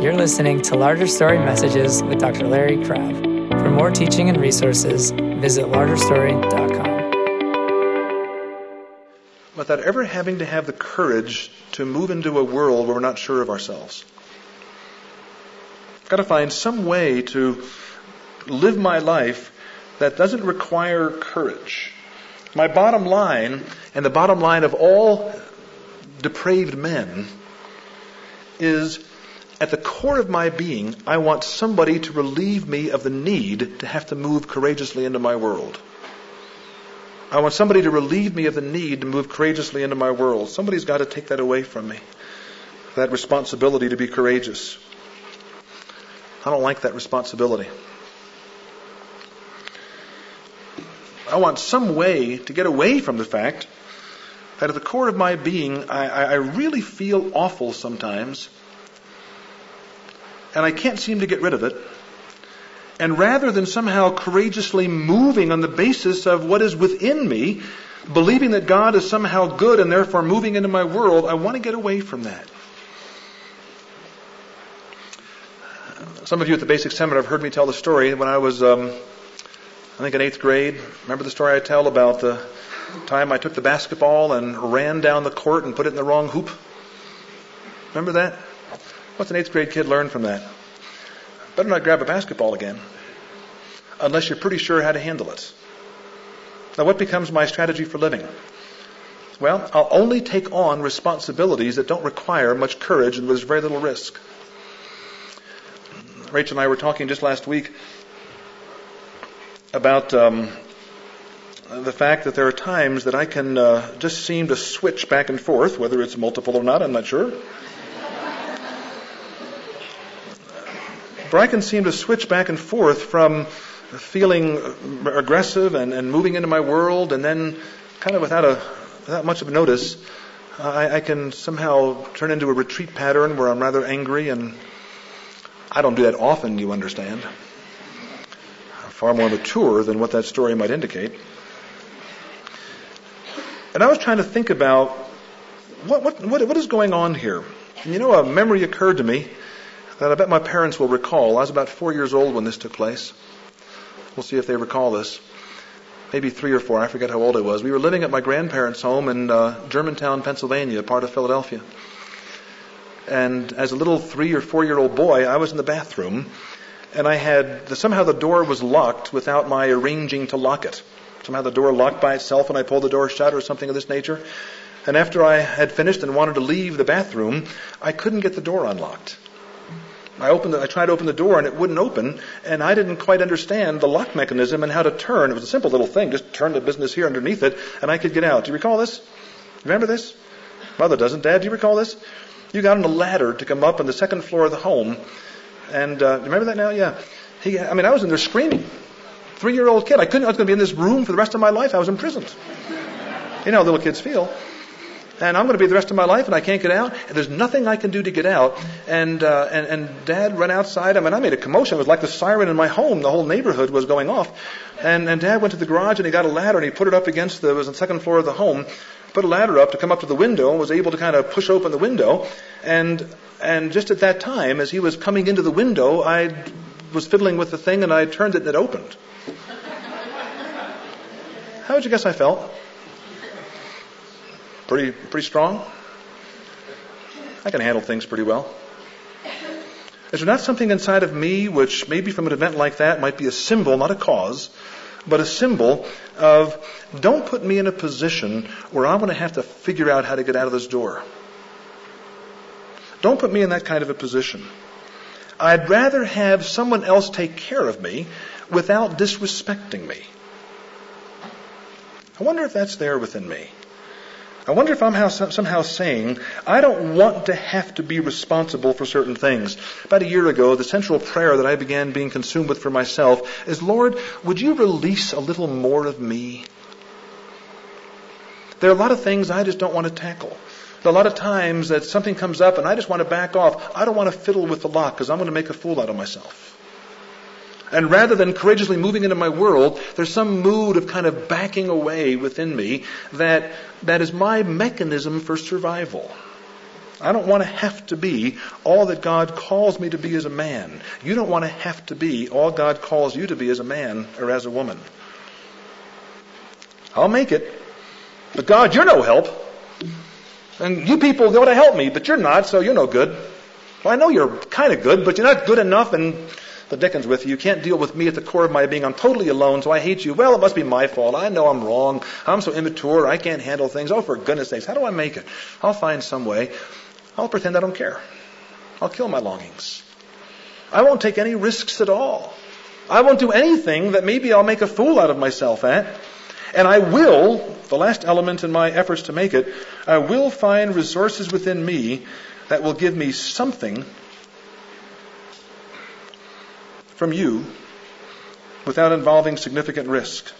You're listening to Larger Story Messages with Dr. Larry Crabb. For more teaching and resources, visit largerstory.com. Without ever having to have the courage to move into a world where we're not sure of ourselves. I've got to find some way to live my life that doesn't require courage. My bottom line, and the bottom line of all depraved men, is at the core of my being, I want somebody to relieve me of the need to have to move courageously into my world. I want somebody to relieve me of the need to move courageously into my world. Somebody's got to take that away from me. That responsibility to be courageous. I don't like that responsibility. I want some way to get away from the fact that at the core of my being, I, I really feel awful sometimes and I can't seem to get rid of it. And rather than somehow courageously moving on the basis of what is within me, believing that God is somehow good and therefore moving into my world, I want to get away from that. Some of you at the basic seminar have heard me tell the story when I was, um, I think, in eighth grade. Remember the story I tell about the time I took the basketball and ran down the court and put it in the wrong hoop? Remember that? What's an eighth grade kid learn from that? Better not grab a basketball again unless you're pretty sure how to handle it. Now, what becomes my strategy for living? Well, I'll only take on responsibilities that don't require much courage and there's very little risk. Rachel and I were talking just last week about um, the fact that there are times that I can uh, just seem to switch back and forth, whether it's multiple or not, I'm not sure. But I can seem to switch back and forth from feeling aggressive and, and moving into my world, and then kind of without a without much of a notice, I, I can somehow turn into a retreat pattern where I'm rather angry, and I don't do that often. You understand? Far more mature than what that story might indicate. And I was trying to think about what what what, what is going on here. And you know, a memory occurred to me that I bet my parents will recall. I was about four years old when this took place. We'll see if they recall this. Maybe three or four. I forget how old I was. We were living at my grandparents' home in uh, Germantown, Pennsylvania, part of Philadelphia. And as a little three or four year old boy, I was in the bathroom, and I had somehow the door was locked without my arranging to lock it. Somehow the door locked by itself, and I pulled the door shut, or something of this nature. And after I had finished and wanted to leave the bathroom, I couldn't get the door unlocked. I opened the, I tried to open the door and it wouldn't open, and I didn't quite understand the lock mechanism and how to turn. It was a simple little thing, just turn the business here underneath it, and I could get out. Do you recall this? Remember this? Mother doesn't. Dad, do you recall this? You got on a ladder to come up on the second floor of the home, and uh, remember that now? Yeah. He, I mean, I was in there screaming. Three-year-old kid. I couldn't. I was going to be in this room for the rest of my life. I was imprisoned. You know how little kids feel and I'm going to be the rest of my life, and I can't get out. And there's nothing I can do to get out. And uh, and and Dad ran outside. I mean, I made a commotion. It was like the siren in my home. The whole neighborhood was going off. And and Dad went to the garage and he got a ladder and he put it up against the it was the second floor of the home. Put a ladder up to come up to the window and was able to kind of push open the window. And and just at that time, as he was coming into the window, I was fiddling with the thing and I turned it and it opened. How would you guess I felt? Pretty, pretty strong? I can handle things pretty well. Is there not something inside of me which, maybe from an event like that, might be a symbol, not a cause, but a symbol of don't put me in a position where I'm going to have to figure out how to get out of this door. Don't put me in that kind of a position. I'd rather have someone else take care of me without disrespecting me. I wonder if that's there within me. I wonder if I'm somehow saying, I don't want to have to be responsible for certain things. About a year ago, the central prayer that I began being consumed with for myself is, Lord, would you release a little more of me? There are a lot of things I just don't want to tackle. A lot of times that something comes up and I just want to back off. I don't want to fiddle with the lock because I'm going to make a fool out of myself. And rather than courageously moving into my world, there's some mood of kind of backing away within me that, that is my mechanism for survival. I don't want to have to be all that God calls me to be as a man. You don't want to have to be all God calls you to be as a man or as a woman. I'll make it. But God, you're no help. And you people go to help me, but you're not, so you're no good. Well, I know you're kind of good, but you're not good enough, and the Dickens with you. You can't deal with me at the core of my being. I'm totally alone, so I hate you. Well, it must be my fault. I know I'm wrong. I'm so immature. I can't handle things. Oh, for goodness sakes, how do I make it? I'll find some way. I'll pretend I don't care. I'll kill my longings. I won't take any risks at all. I won't do anything that maybe I'll make a fool out of myself at. And I will, the last element in my efforts to make it, I will find resources within me that will give me something from you without involving significant risk.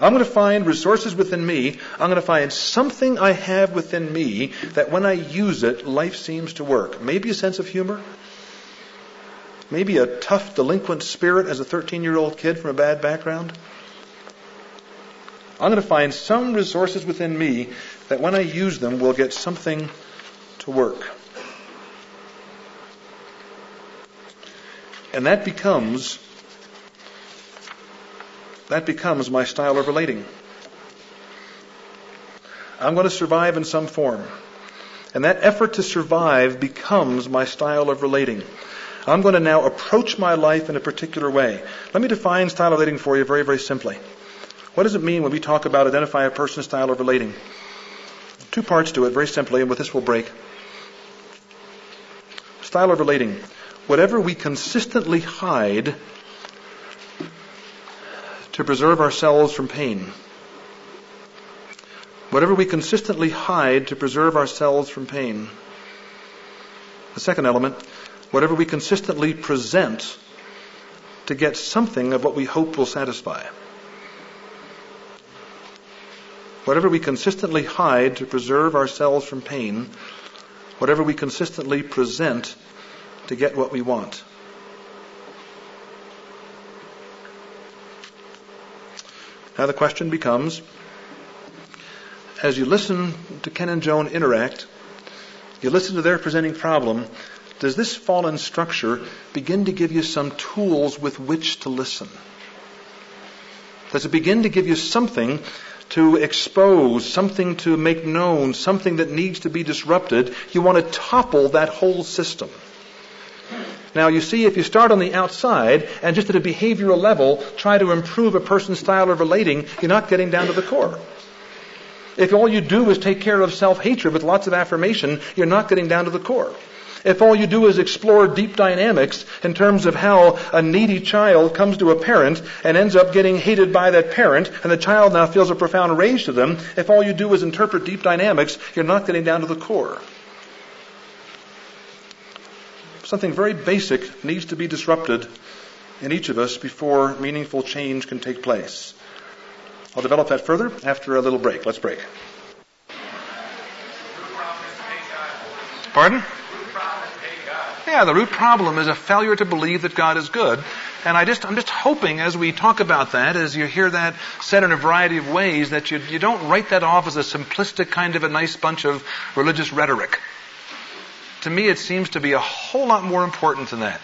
I'm going to find resources within me. I'm going to find something I have within me that when I use it, life seems to work. Maybe a sense of humor. Maybe a tough, delinquent spirit as a 13 year old kid from a bad background. I'm going to find some resources within me that when I use them will get something to work. And that becomes that becomes my style of relating. I'm going to survive in some form. And that effort to survive becomes my style of relating. I'm going to now approach my life in a particular way. Let me define style of relating for you very, very simply. What does it mean when we talk about identify a person's style of relating? Two parts to it, very simply, and with this we'll break. Style of relating. Whatever we consistently hide to preserve ourselves from pain. Whatever we consistently hide to preserve ourselves from pain. The second element, whatever we consistently present to get something of what we hope will satisfy. Whatever we consistently hide to preserve ourselves from pain, whatever we consistently present to get what we want. Now the question becomes, as you listen to Ken and Joan interact, you listen to their presenting problem, does this fallen structure begin to give you some tools with which to listen? Does it begin to give you something to expose, something to make known, something that needs to be disrupted? You want to topple that whole system. Now, you see, if you start on the outside and just at a behavioral level try to improve a person's style of relating, you're not getting down to the core. If all you do is take care of self-hatred with lots of affirmation, you're not getting down to the core. If all you do is explore deep dynamics in terms of how a needy child comes to a parent and ends up getting hated by that parent, and the child now feels a profound rage to them, if all you do is interpret deep dynamics, you're not getting down to the core something very basic needs to be disrupted in each of us before meaningful change can take place. I'll develop that further after a little break. Let's break. Pardon? Yeah, the root problem is a failure to believe that God is good. And I just, I'm just hoping as we talk about that, as you hear that said in a variety of ways, that you, you don't write that off as a simplistic kind of a nice bunch of religious rhetoric to me it seems to be a whole lot more important than that.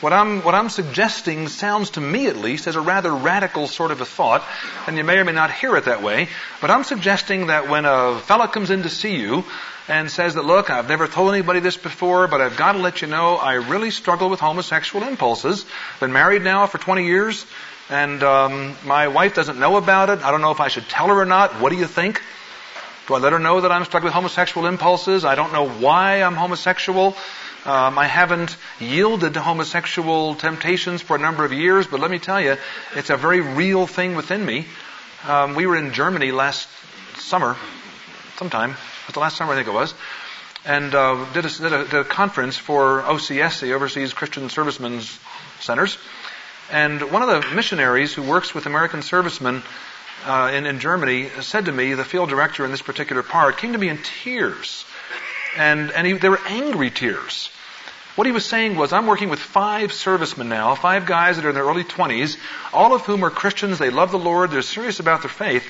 What I'm, what I'm suggesting sounds to me at least as a rather radical sort of a thought, and you may or may not hear it that way, but I'm suggesting that when a fellow comes in to see you and says that, look, I've never told anybody this before, but I've got to let you know I really struggle with homosexual impulses. Been married now for 20 years, and um, my wife doesn't know about it. I don't know if I should tell her or not. What do you think? Do I let her know that I'm struck with homosexual impulses? I don't know why I'm homosexual. Um, I haven't yielded to homosexual temptations for a number of years, but let me tell you, it's a very real thing within me. Um, we were in Germany last summer, sometime, was the last summer I think it was, and uh, did, a, did, a, did a conference for OCS, the Overseas Christian Servicemen's Centers. And one of the missionaries who works with American servicemen uh, in, in Germany said to me, the field director in this particular part came to me in tears. And, and he, they were angry tears. What he was saying was, I'm working with five servicemen now, five guys that are in their early 20s, all of whom are Christians, they love the Lord, they're serious about their faith,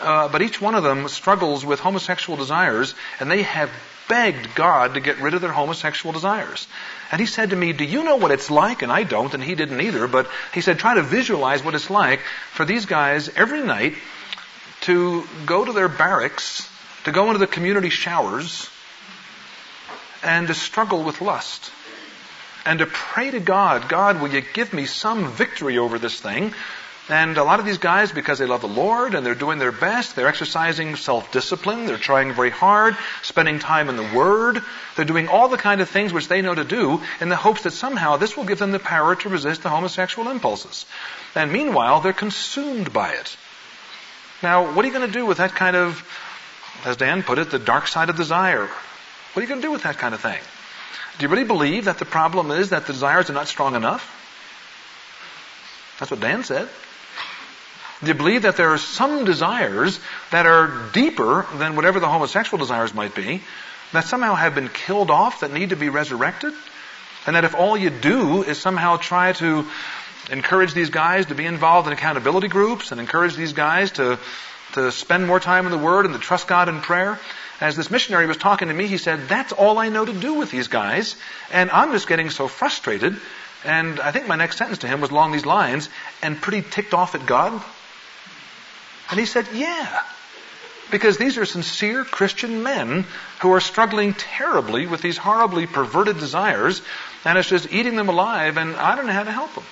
uh, but each one of them struggles with homosexual desires, and they have begged God to get rid of their homosexual desires. And he said to me, Do you know what it's like? And I don't, and he didn't either, but he said, Try to visualize what it's like for these guys every night to go to their barracks, to go into the community showers, and to struggle with lust. And to pray to God, God, will you give me some victory over this thing? And a lot of these guys, because they love the Lord and they're doing their best, they're exercising self-discipline, they're trying very hard, spending time in the Word, they're doing all the kind of things which they know to do in the hopes that somehow this will give them the power to resist the homosexual impulses. And meanwhile, they're consumed by it. Now, what are you going to do with that kind of, as Dan put it, the dark side of desire? What are you going to do with that kind of thing? Do you really believe that the problem is that the desires are not strong enough? That's what Dan said. You believe that there are some desires that are deeper than whatever the homosexual desires might be, that somehow have been killed off, that need to be resurrected? And that if all you do is somehow try to encourage these guys to be involved in accountability groups and encourage these guys to, to spend more time in the Word and to trust God in prayer, as this missionary was talking to me, he said, That's all I know to do with these guys, and I'm just getting so frustrated. And I think my next sentence to him was along these lines, and pretty ticked off at God. And he said, Yeah. Because these are sincere Christian men who are struggling terribly with these horribly perverted desires, and it's just eating them alive, and I don't know how to help them.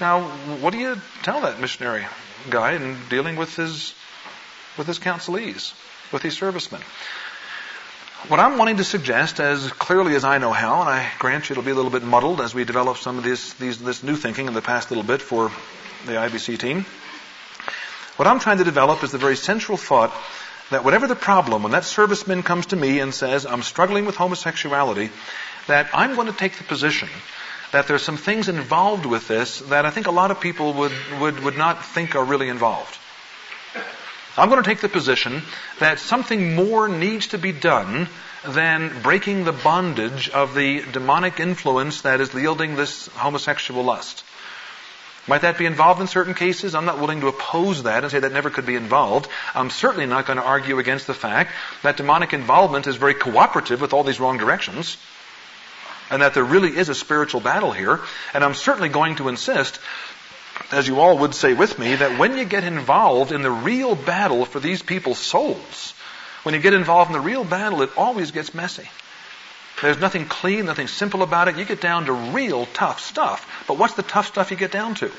Now, what do you tell that missionary guy in dealing with his with his counselees, with these servicemen? What I'm wanting to suggest, as clearly as I know how, and I grant you it'll be a little bit muddled as we develop some of this, these, this new thinking in the past little bit for the IBC team, what I'm trying to develop is the very central thought that whatever the problem, when that serviceman comes to me and says, I'm struggling with homosexuality, that I'm going to take the position that there's some things involved with this that I think a lot of people would, would, would not think are really involved. I'm going to take the position that something more needs to be done than breaking the bondage of the demonic influence that is yielding this homosexual lust. Might that be involved in certain cases? I'm not willing to oppose that and say that never could be involved. I'm certainly not going to argue against the fact that demonic involvement is very cooperative with all these wrong directions. And that there really is a spiritual battle here. And I'm certainly going to insist, as you all would say with me, that when you get involved in the real battle for these people's souls, when you get involved in the real battle, it always gets messy. There's nothing clean, nothing simple about it. You get down to real tough stuff. But what's the tough stuff you get down to?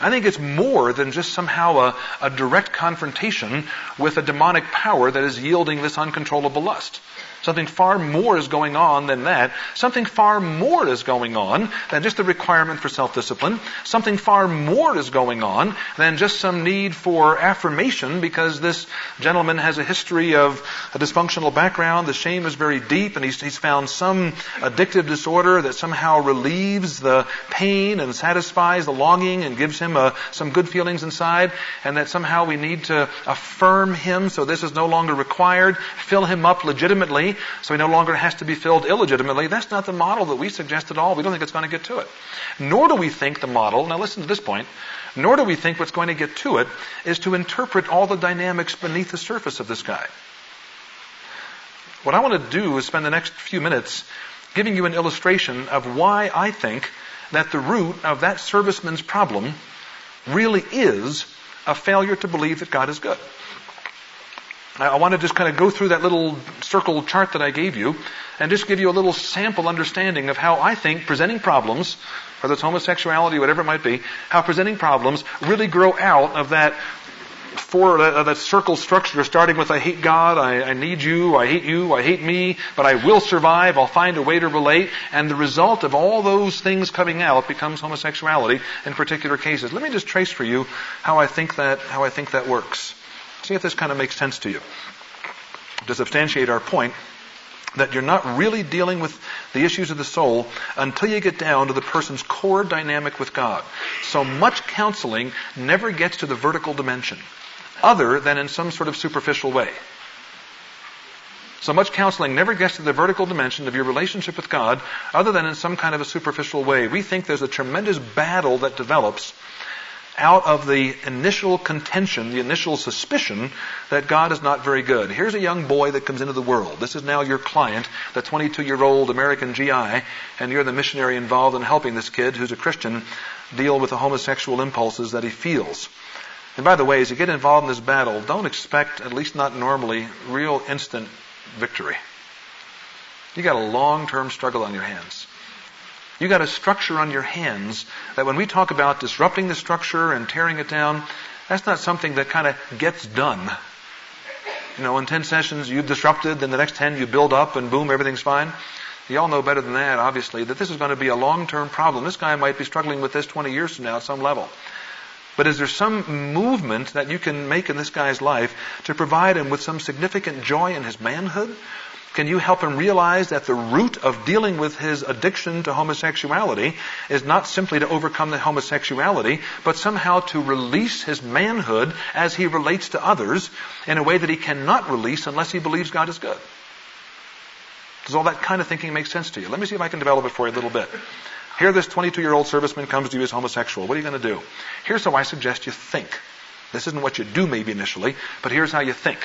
I think it's more than just somehow a, a direct confrontation with a demonic power that is yielding this uncontrollable lust. Something far more is going on than that. Something far more is going on than just the requirement for self-discipline. Something far more is going on than just some need for affirmation because this gentleman has a history of a dysfunctional background. The shame is very deep and he's, he's found some addictive disorder that somehow relieves the pain and satisfies the longing and gives him a, uh, some good feelings inside and that somehow we need to affirm him so this is no longer required, fill him up so he no longer has to be filled illegitimately. That's not the model that we suggest at all. We don't think it's going to get to it. Nor do we think the model, now listen to this point, nor do we think what's going to get to it is to interpret all the dynamics beneath the surface of this guy. What I want to do is spend the next few minutes giving you an illustration of why I think that the root of that serviceman's problem really is a failure to believe that God is good. I want to just kind of go through that little circle chart that I gave you and just give you a little sample understanding of how I think presenting problems, whether it's homosexuality, whatever it might be, how presenting problems really grow out of that four, uh, that circle structure starting with I hate God, I, I need you, I hate you, I hate me, but I will survive, I'll find a way to relate, and the result of all those things coming out becomes homosexuality in particular cases. Let me just trace for you how I think that, how I think that works. See if this kind of makes sense to you. To substantiate our point, that you're not really dealing with the issues of the soul until you get down to the person's core dynamic with God. So much counseling never gets to the vertical dimension, other than in some sort of superficial way. So much counseling never gets to the vertical dimension of your relationship with God, other than in some kind of a superficial way. We think there's a tremendous battle that develops out of the initial contention, the initial suspicion that God is not very good. Here's a young boy that comes into the world. This is now your client, the 22 year old American GI, and you're the missionary involved in helping this kid who's a Christian deal with the homosexual impulses that he feels. And by the way, as you get involved in this battle, don't expect, at least not normally, real instant victory. You got a long term struggle on your hands. You got a structure on your hands that when we talk about disrupting the structure and tearing it down, that's not something that kind of gets done. You know, in 10 sessions you've disrupted, then the next 10 you build up and boom, everything's fine. You all know better than that, obviously, that this is going to be a long-term problem. This guy might be struggling with this 20 years from now at some level. But is there some movement that you can make in this guy's life to provide him with some significant joy in his manhood? Can you help him realize that the root of dealing with his addiction to homosexuality is not simply to overcome the homosexuality, but somehow to release his manhood as he relates to others in a way that he cannot release unless he believes God is good? Does all that kind of thinking make sense to you? Let me see if I can develop it for you a little bit. Here, this 22 year old serviceman comes to you as homosexual. What are you going to do? Here's how I suggest you think. This isn't what you do maybe initially, but here's how you think.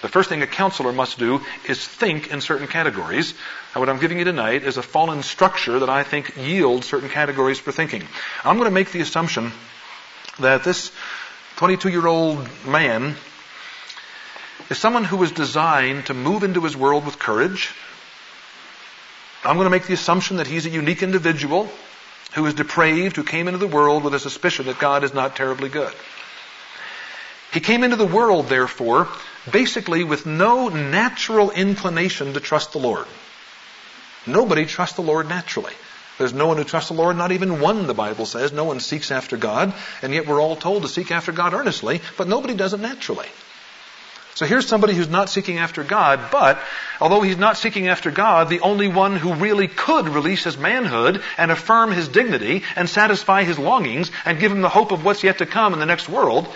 The first thing a counselor must do is think in certain categories. What I'm giving you tonight is a fallen structure that I think yields certain categories for thinking. I'm going to make the assumption that this 22 year old man is someone who was designed to move into his world with courage. I'm going to make the assumption that he's a unique individual who is depraved, who came into the world with a suspicion that God is not terribly good. He came into the world, therefore, basically with no natural inclination to trust the Lord. Nobody trusts the Lord naturally. There's no one who trusts the Lord, not even one, the Bible says. No one seeks after God, and yet we're all told to seek after God earnestly, but nobody does it naturally. So here's somebody who's not seeking after God, but although he's not seeking after God, the only one who really could release his manhood and affirm his dignity and satisfy his longings and give him the hope of what's yet to come in the next world,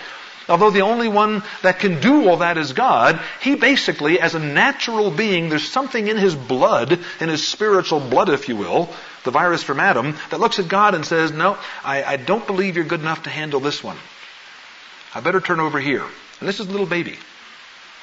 Although the only one that can do all that is God, he basically, as a natural being, there's something in his blood, in his spiritual blood, if you will, the virus from Adam, that looks at God and says, No, I, I don't believe you're good enough to handle this one. I better turn over here. And this is a little baby.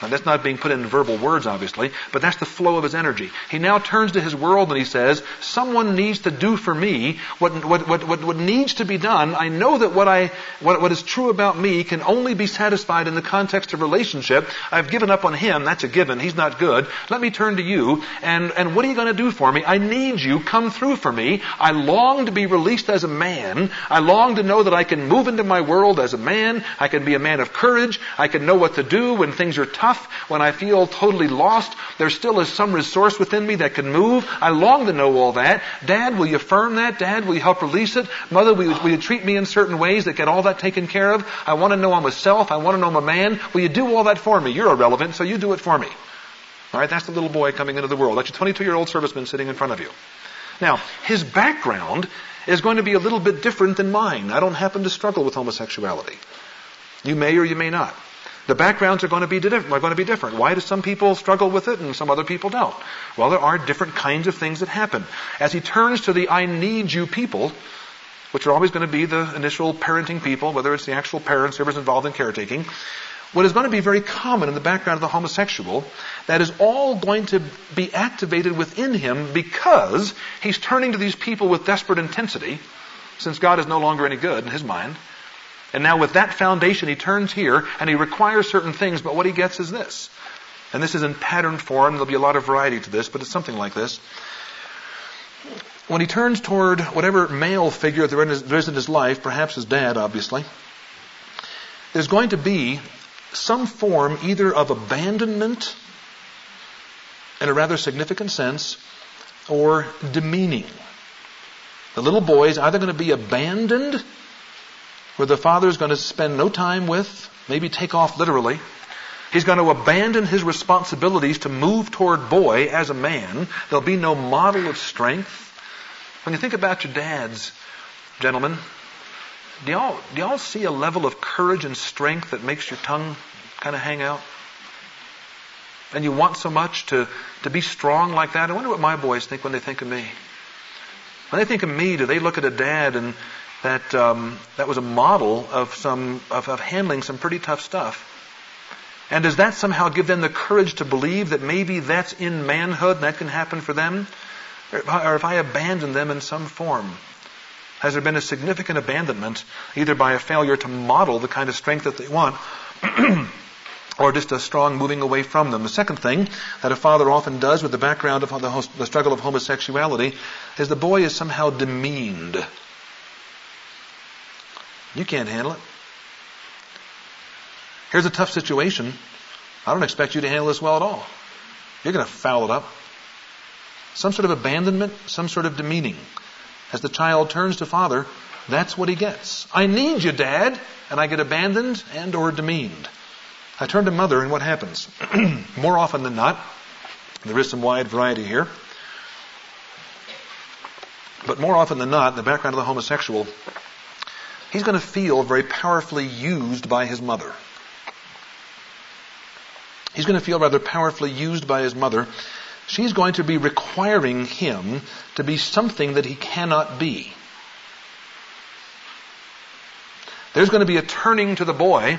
Now that's not being put in verbal words, obviously, but that's the flow of his energy. He now turns to his world and he says, someone needs to do for me what, what, what, what, what needs to be done. I know that what I, what, what is true about me can only be satisfied in the context of relationship. I've given up on him. That's a given. He's not good. Let me turn to you. And, and what are you going to do for me? I need you. Come through for me. I long to be released as a man. I long to know that I can move into my world as a man. I can be a man of courage. I can know what to do when things are tough when I feel totally lost, there still is some resource within me that can move. I long to know all that. Dad, will you affirm that? Dad, will you help release it? Mother, will you, will you treat me in certain ways that get all that taken care of? I want to know I'm a self. I want to know I'm a man. Will you do all that for me? You're irrelevant, so you do it for me. All right, that's the little boy coming into the world. That's your 22 year old serviceman sitting in front of you. Now, his background is going to be a little bit different than mine. I don't happen to struggle with homosexuality. You may or you may not. The backgrounds are going to be different. Are going to be different. Why do some people struggle with it and some other people don't? Well, there are different kinds of things that happen. As he turns to the "I need you" people, which are always going to be the initial parenting people, whether it's the actual parents, whoever's involved in caretaking, what is going to be very common in the background of the homosexual, that is all going to be activated within him because he's turning to these people with desperate intensity, since God is no longer any good in his mind. And now with that foundation, he turns here and he requires certain things, but what he gets is this. And this is in pattern form. There'll be a lot of variety to this, but it's something like this. When he turns toward whatever male figure there is in his life, perhaps his dad, obviously, there's going to be some form either of abandonment in a rather significant sense or demeaning. The little boy is either going to be abandoned where the father is going to spend no time with, maybe take off literally. He's going to abandon his responsibilities to move toward boy as a man. There'll be no model of strength. When you think about your dads, gentlemen, do y'all, do y'all see a level of courage and strength that makes your tongue kind of hang out? And you want so much to, to be strong like that? I wonder what my boys think when they think of me. When they think of me, do they look at a dad and that um, that was a model of some of, of handling some pretty tough stuff. And does that somehow give them the courage to believe that maybe that's in manhood and that can happen for them? Or if I abandon them in some form? Has there been a significant abandonment, either by a failure to model the kind of strength that they want, or just a strong moving away from them? The second thing that a father often does with the background of the, the struggle of homosexuality is the boy is somehow demeaned. You can't handle it. Here's a tough situation. I don't expect you to handle this well at all. You're going to foul it up. Some sort of abandonment, some sort of demeaning. As the child turns to father, that's what he gets. I need you, dad, and I get abandoned and or demeaned. I turn to mother and what happens? More often than not, there is some wide variety here. But more often than not, the background of the homosexual, he's going to feel very powerfully used by his mother. He's going to feel rather powerfully used by his mother. She's going to be requiring him to be something that he cannot be. There's going to be a turning to the boy,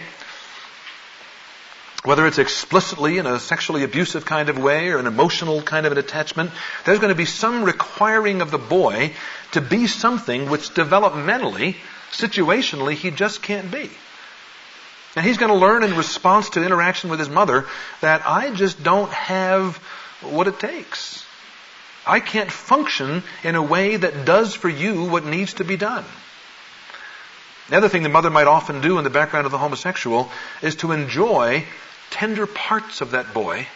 whether it's explicitly in a sexually abusive kind of way or an emotional kind of an attachment. There's going to be some requiring of the boy to be something which developmentally, situationally, he just can't be. And he's going to learn in response to interaction with his mother that I just don't have what it takes. I can't function in a way that does for you what needs to be done. The other thing the mother might often do in the background of the homosexual is to enjoy tender parts of that boy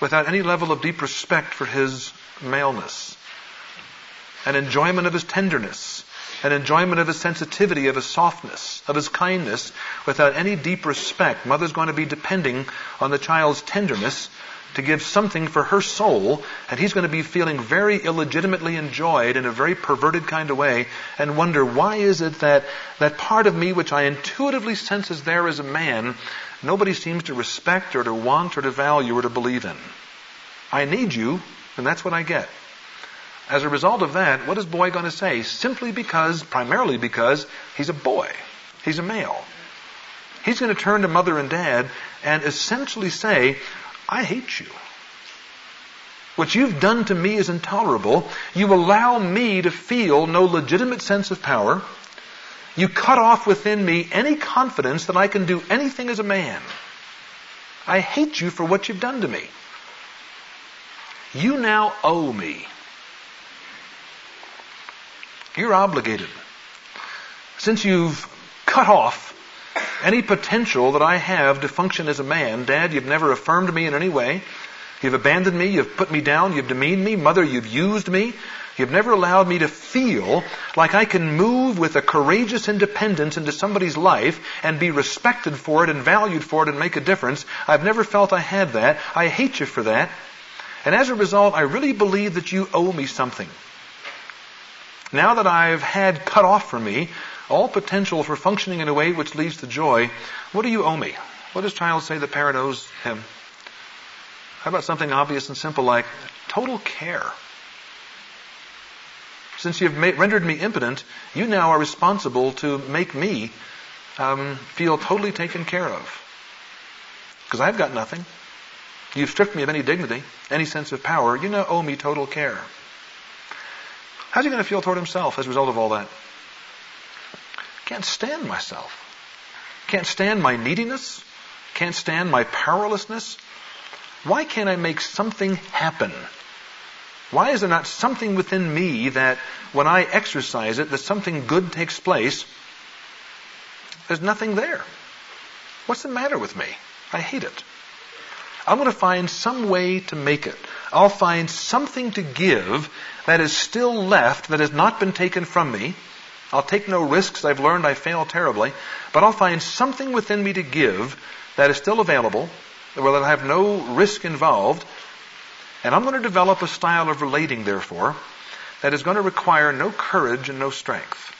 without any level of deep respect for his maleness, an enjoyment of his tenderness, an enjoyment of his sensitivity, of his softness, of his kindness, without any deep respect. Mother's going to be depending on the child's tenderness to give something for her soul, and he's going to be feeling very illegitimately enjoyed in a very perverted kind of way, and wonder why is it that that part of me which I intuitively sense is there as a man, nobody seems to respect or to want or to value or to believe in. I need you, and that's what I get. As a result of that, what is boy going to say? Simply because, primarily because, he's a boy. He's a male. He's going to turn to mother and dad and essentially say, I hate you. What you've done to me is intolerable. You allow me to feel no legitimate sense of power. You cut off within me any confidence that I can do anything as a man. I hate you for what you've done to me. You now owe me. You're obligated. Since you've cut off any potential that I have to function as a man, Dad, you've never affirmed me in any way. You've abandoned me. You've put me down. You've demeaned me. Mother, you've used me. You've never allowed me to feel like I can move with a courageous independence into somebody's life and be respected for it and valued for it and make a difference. I've never felt I had that. I hate you for that. And as a result, I really believe that you owe me something. Now that I've had cut off from me all potential for functioning in a way which leads to joy, what do you owe me? What does child say the parent owes him? How about something obvious and simple like total care? Since you've rendered me impotent, you now are responsible to make me um, feel totally taken care of. Because I've got nothing. You've stripped me of any dignity, any sense of power. You now owe me total care. How's he going to feel toward himself as a result of all that? Can't stand myself. Can't stand my neediness. Can't stand my powerlessness. Why can't I make something happen? Why is there not something within me that when I exercise it, that something good takes place? There's nothing there. What's the matter with me? I hate it. I'm going to find some way to make it. I'll find something to give that is still left, that has not been taken from me. I'll take no risks. I've learned I fail terribly. But I'll find something within me to give that is still available, where I have no risk involved. And I'm going to develop a style of relating, therefore, that is going to require no courage and no strength.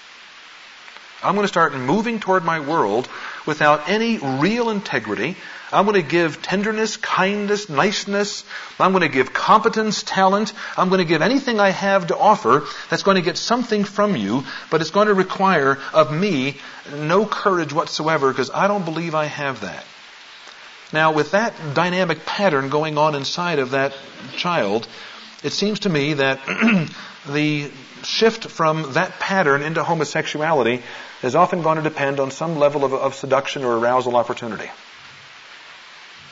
I'm going to start moving toward my world without any real integrity. I'm going to give tenderness, kindness, niceness. I'm going to give competence, talent. I'm going to give anything I have to offer that's going to get something from you, but it's going to require of me no courage whatsoever because I don't believe I have that. Now, with that dynamic pattern going on inside of that child, it seems to me that the shift from that pattern into homosexuality is often going to depend on some level of, of seduction or arousal opportunity.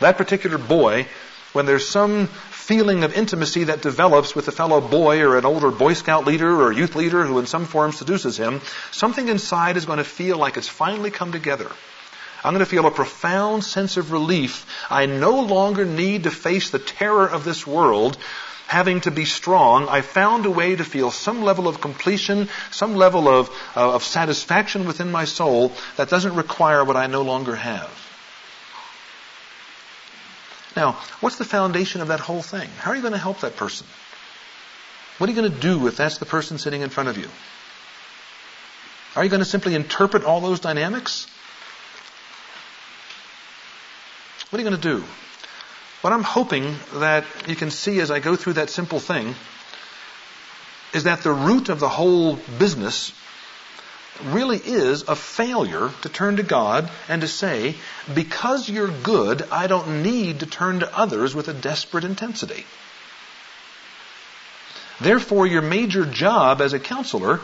That particular boy, when there's some feeling of intimacy that develops with a fellow boy or an older Boy Scout leader or youth leader who in some form seduces him, something inside is going to feel like it's finally come together. I'm going to feel a profound sense of relief. I no longer need to face the terror of this world having to be strong, I found a way to feel some level of completion, some level of, uh, of satisfaction within my soul that doesn't require what I no longer have. Now, what's the foundation of that whole thing? How are you going to help that person? What are you going to do if that's the person sitting in front of you? Are you going to simply interpret all those dynamics? What are you going to do? What I'm hoping that you can see as I go through that simple thing is that the root of the whole business really is a failure to turn to God and to say, because you're good, I don't need to turn to others with a desperate intensity. Therefore, your major job as a counselor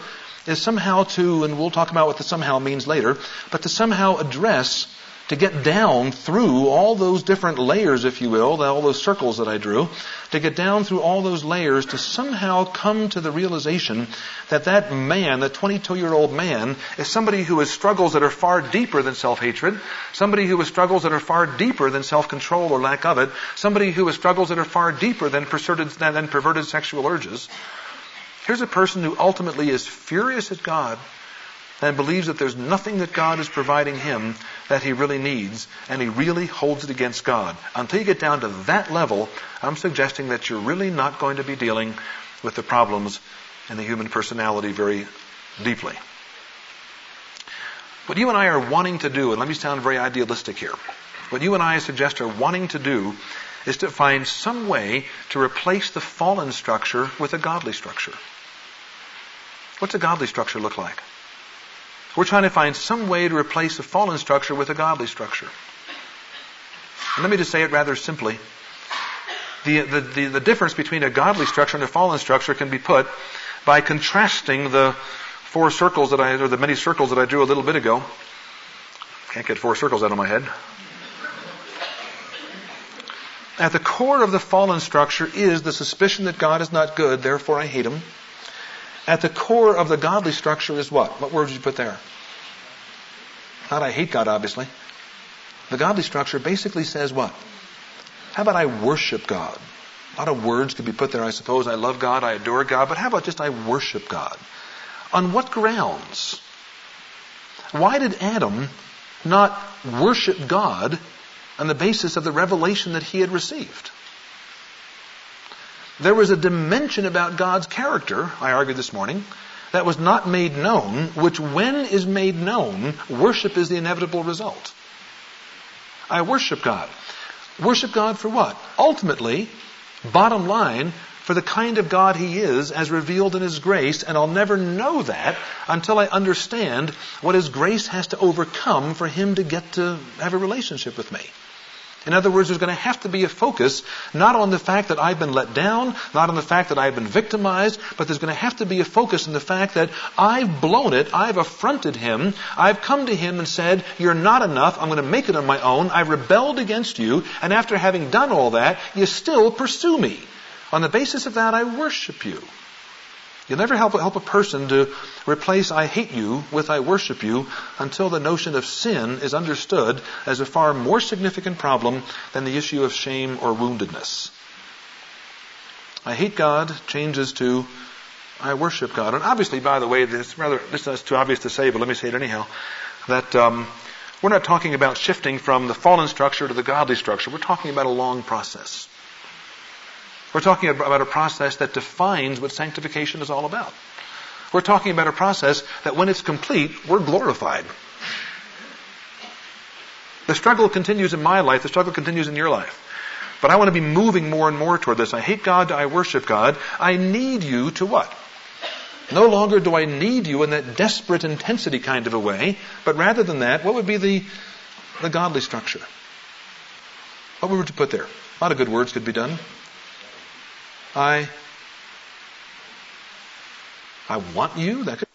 is somehow to, and we'll talk about what the somehow means later, but to somehow address to get down through all those different layers, if you will, all those circles that I drew, to get down through all those layers to somehow come to the realization that that man, that 22 year old man, is somebody who has struggles that are far deeper than self-hatred, somebody who has struggles that are far deeper than self-control or lack of it, somebody who has struggles that are far deeper than perverted, than perverted sexual urges. Here's a person who ultimately is furious at God and believes that there's nothing that God is providing him that he really needs, and he really holds it against God. Until you get down to that level, I'm suggesting that you're really not going to be dealing with the problems in the human personality very deeply. What you and I are wanting to do, and let me sound very idealistic here, what you and I suggest are wanting to do is to find some way to replace the fallen structure with a godly structure. What's a godly structure look like? We're trying to find some way to replace a fallen structure with a godly structure. And let me just say it rather simply. The, the, the, the, difference between a godly structure and a fallen structure can be put by contrasting the four circles that I, or the many circles that I drew a little bit ago. Can't get four circles out of my head. At the core of the fallen structure is the suspicion that God is not good, therefore I hate him. At the core of the godly structure is what? What words did you put there? Not I hate God, obviously. The godly structure basically says what? How about I worship God? A lot of words could be put there, I suppose. I love God, I adore God, but how about just I worship God? On what grounds? Why did Adam not worship God on the basis of the revelation that he had received? There was a dimension about God's character, I argued this morning, that was not made known, which when is made known, worship is the inevitable result. I worship God. Worship God for what? Ultimately, bottom line, for the kind of God He is as revealed in His grace, and I'll never know that until I understand what His grace has to overcome for Him to get to have a relationship with me. In other words, there's going to have to be a focus not on the fact that I've been let down, not on the fact that I've been victimized, but there's going to have to be a focus on the fact that I've blown it, I've affronted him, I've come to him and said, You're not enough, I'm going to make it on my own, I've rebelled against you, and after having done all that, you still pursue me. On the basis of that, I worship you. You'll never help, help a person to replace I hate you with I worship you until the notion of sin is understood as a far more significant problem than the issue of shame or woundedness. I hate God changes to I worship God. And obviously, by the way, this rather this is too obvious to say, but let me say it anyhow. That um, we're not talking about shifting from the fallen structure to the godly structure. We're talking about a long process. We're talking about a process that defines what sanctification is all about. We're talking about a process that when it's complete, we're glorified. The struggle continues in my life. The struggle continues in your life. But I want to be moving more and more toward this. I hate God. I worship God. I need you to what? No longer do I need you in that desperate intensity kind of a way, but rather than that, what would be the, the godly structure? What would we put there? A lot of good words could be done. I I want you. That could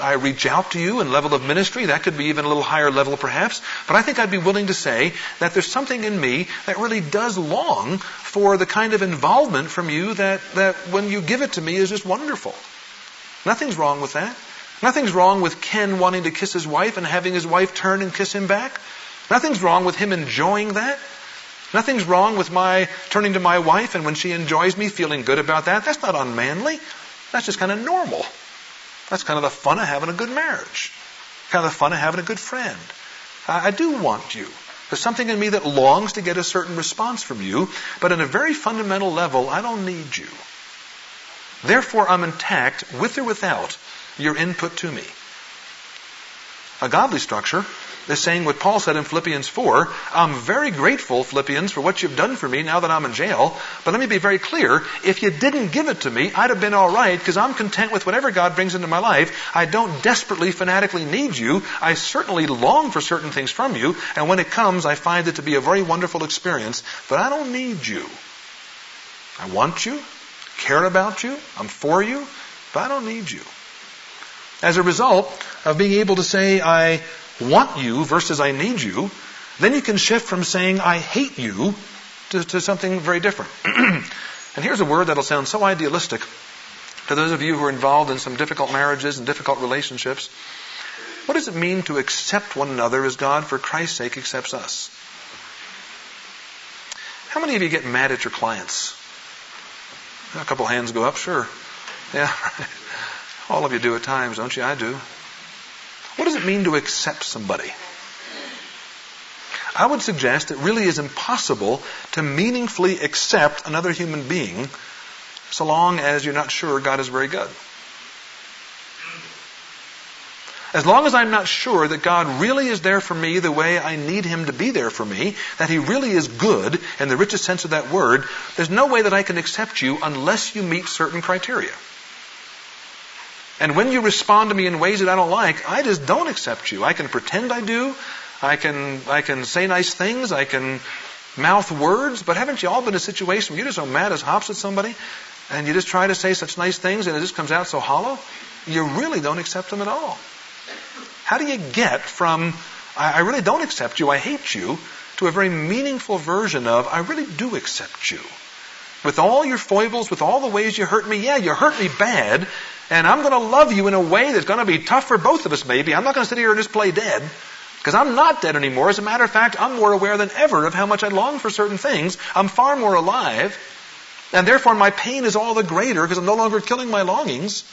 I reach out to you in level of ministry. That could be even a little higher level perhaps. But I think I'd be willing to say that there's something in me that really does long for the kind of involvement from you that, that when you give it to me is just wonderful. Nothing's wrong with that. Nothing's wrong with Ken wanting to kiss his wife and having his wife turn and kiss him back. Nothing's wrong with him enjoying that. Nothing's wrong with my turning to my wife and when she enjoys me feeling good about that. That's not unmanly. That's just kind of normal. That's kind of the fun of having a good marriage. Kind of the fun of having a good friend. I, I do want you. There's something in me that longs to get a certain response from you, but in a very fundamental level, I don't need you. Therefore, I'm intact, with or without your input to me. A godly structure is saying what Paul said in Philippians 4. I'm very grateful, Philippians, for what you've done for me now that I'm in jail. But let me be very clear. If you didn't give it to me, I'd have been alright because I'm content with whatever God brings into my life. I don't desperately, fanatically need you. I certainly long for certain things from you. And when it comes, I find it to be a very wonderful experience. But I don't need you. I want you, care about you, I'm for you, but I don't need you. As a result of being able to say, I want you versus I need you, then you can shift from saying I hate you to, to something very different. and here's a word that'll sound so idealistic to those of you who are involved in some difficult marriages and difficult relationships. What does it mean to accept one another as God, for Christ's sake, accepts us? How many of you get mad at your clients? A couple hands go up, sure. Yeah, all of you do at times, don't you? I do. What does it mean to accept somebody? I would suggest it really is impossible to meaningfully accept another human being so long as you're not sure God is very good. As long as I'm not sure that God really is there for me the way I need Him to be there for me, that He really is good in the richest sense of that word, there's no way that I can accept you unless you meet certain criteria. And when you respond to me in ways that I don't like, I just don't accept you. I can pretend I do. I can, I can say nice things. I can mouth words. But haven't you all been in a situation where you're just so mad as hops at somebody and you just try to say such nice things and it just comes out so hollow? You really don't accept them at all. How do you get from, I, I really don't accept you, I hate you, to a very meaningful version of, I really do accept you? With all your foibles, with all the ways you hurt me, yeah, you hurt me bad, and I'm going to love you in a way that's going to be tough for both of us, maybe. I'm not going to sit here and just play dead. Because I'm not dead anymore. As a matter of fact, I'm more aware than ever of how much I long for certain things. I'm far more alive. And therefore my pain is all the greater because I'm no longer killing my longings.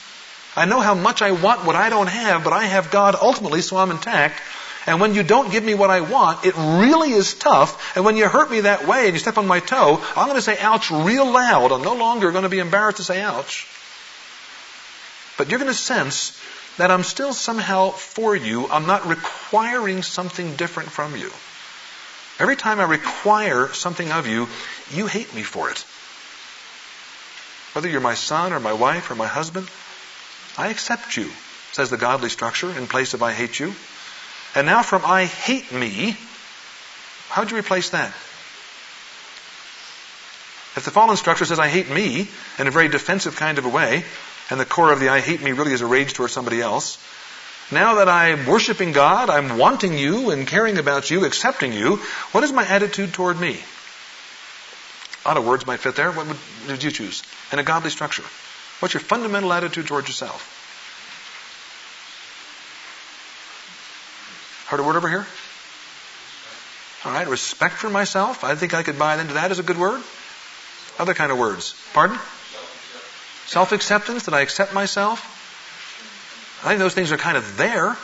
I know how much I want what I don't have, but I have God ultimately, so I'm intact. And when you don't give me what I want, it really is tough. And when you hurt me that way and you step on my toe, I'm going to say ouch real loud. I'm no longer going to be embarrassed to say ouch. But you're going to sense that I'm still somehow for you. I'm not requiring something different from you. Every time I require something of you, you hate me for it. Whether you're my son or my wife or my husband, I accept you, says the godly structure, in place of I hate you. And now from I hate me, how'd you replace that? If the fallen structure says I hate me in a very defensive kind of a way, and the core of the I hate me really is a rage towards somebody else. Now that I'm worshiping God, I'm wanting you and caring about you, accepting you, what is my attitude toward me? A lot of words might fit there. What would, did you choose? In a godly structure. What's your fundamental attitude toward yourself? Heard a word over here? All right, respect for myself. I think I could buy into that as a good word. Other kind of words. Pardon? Self acceptance, that I accept myself. I think those things are kind of there.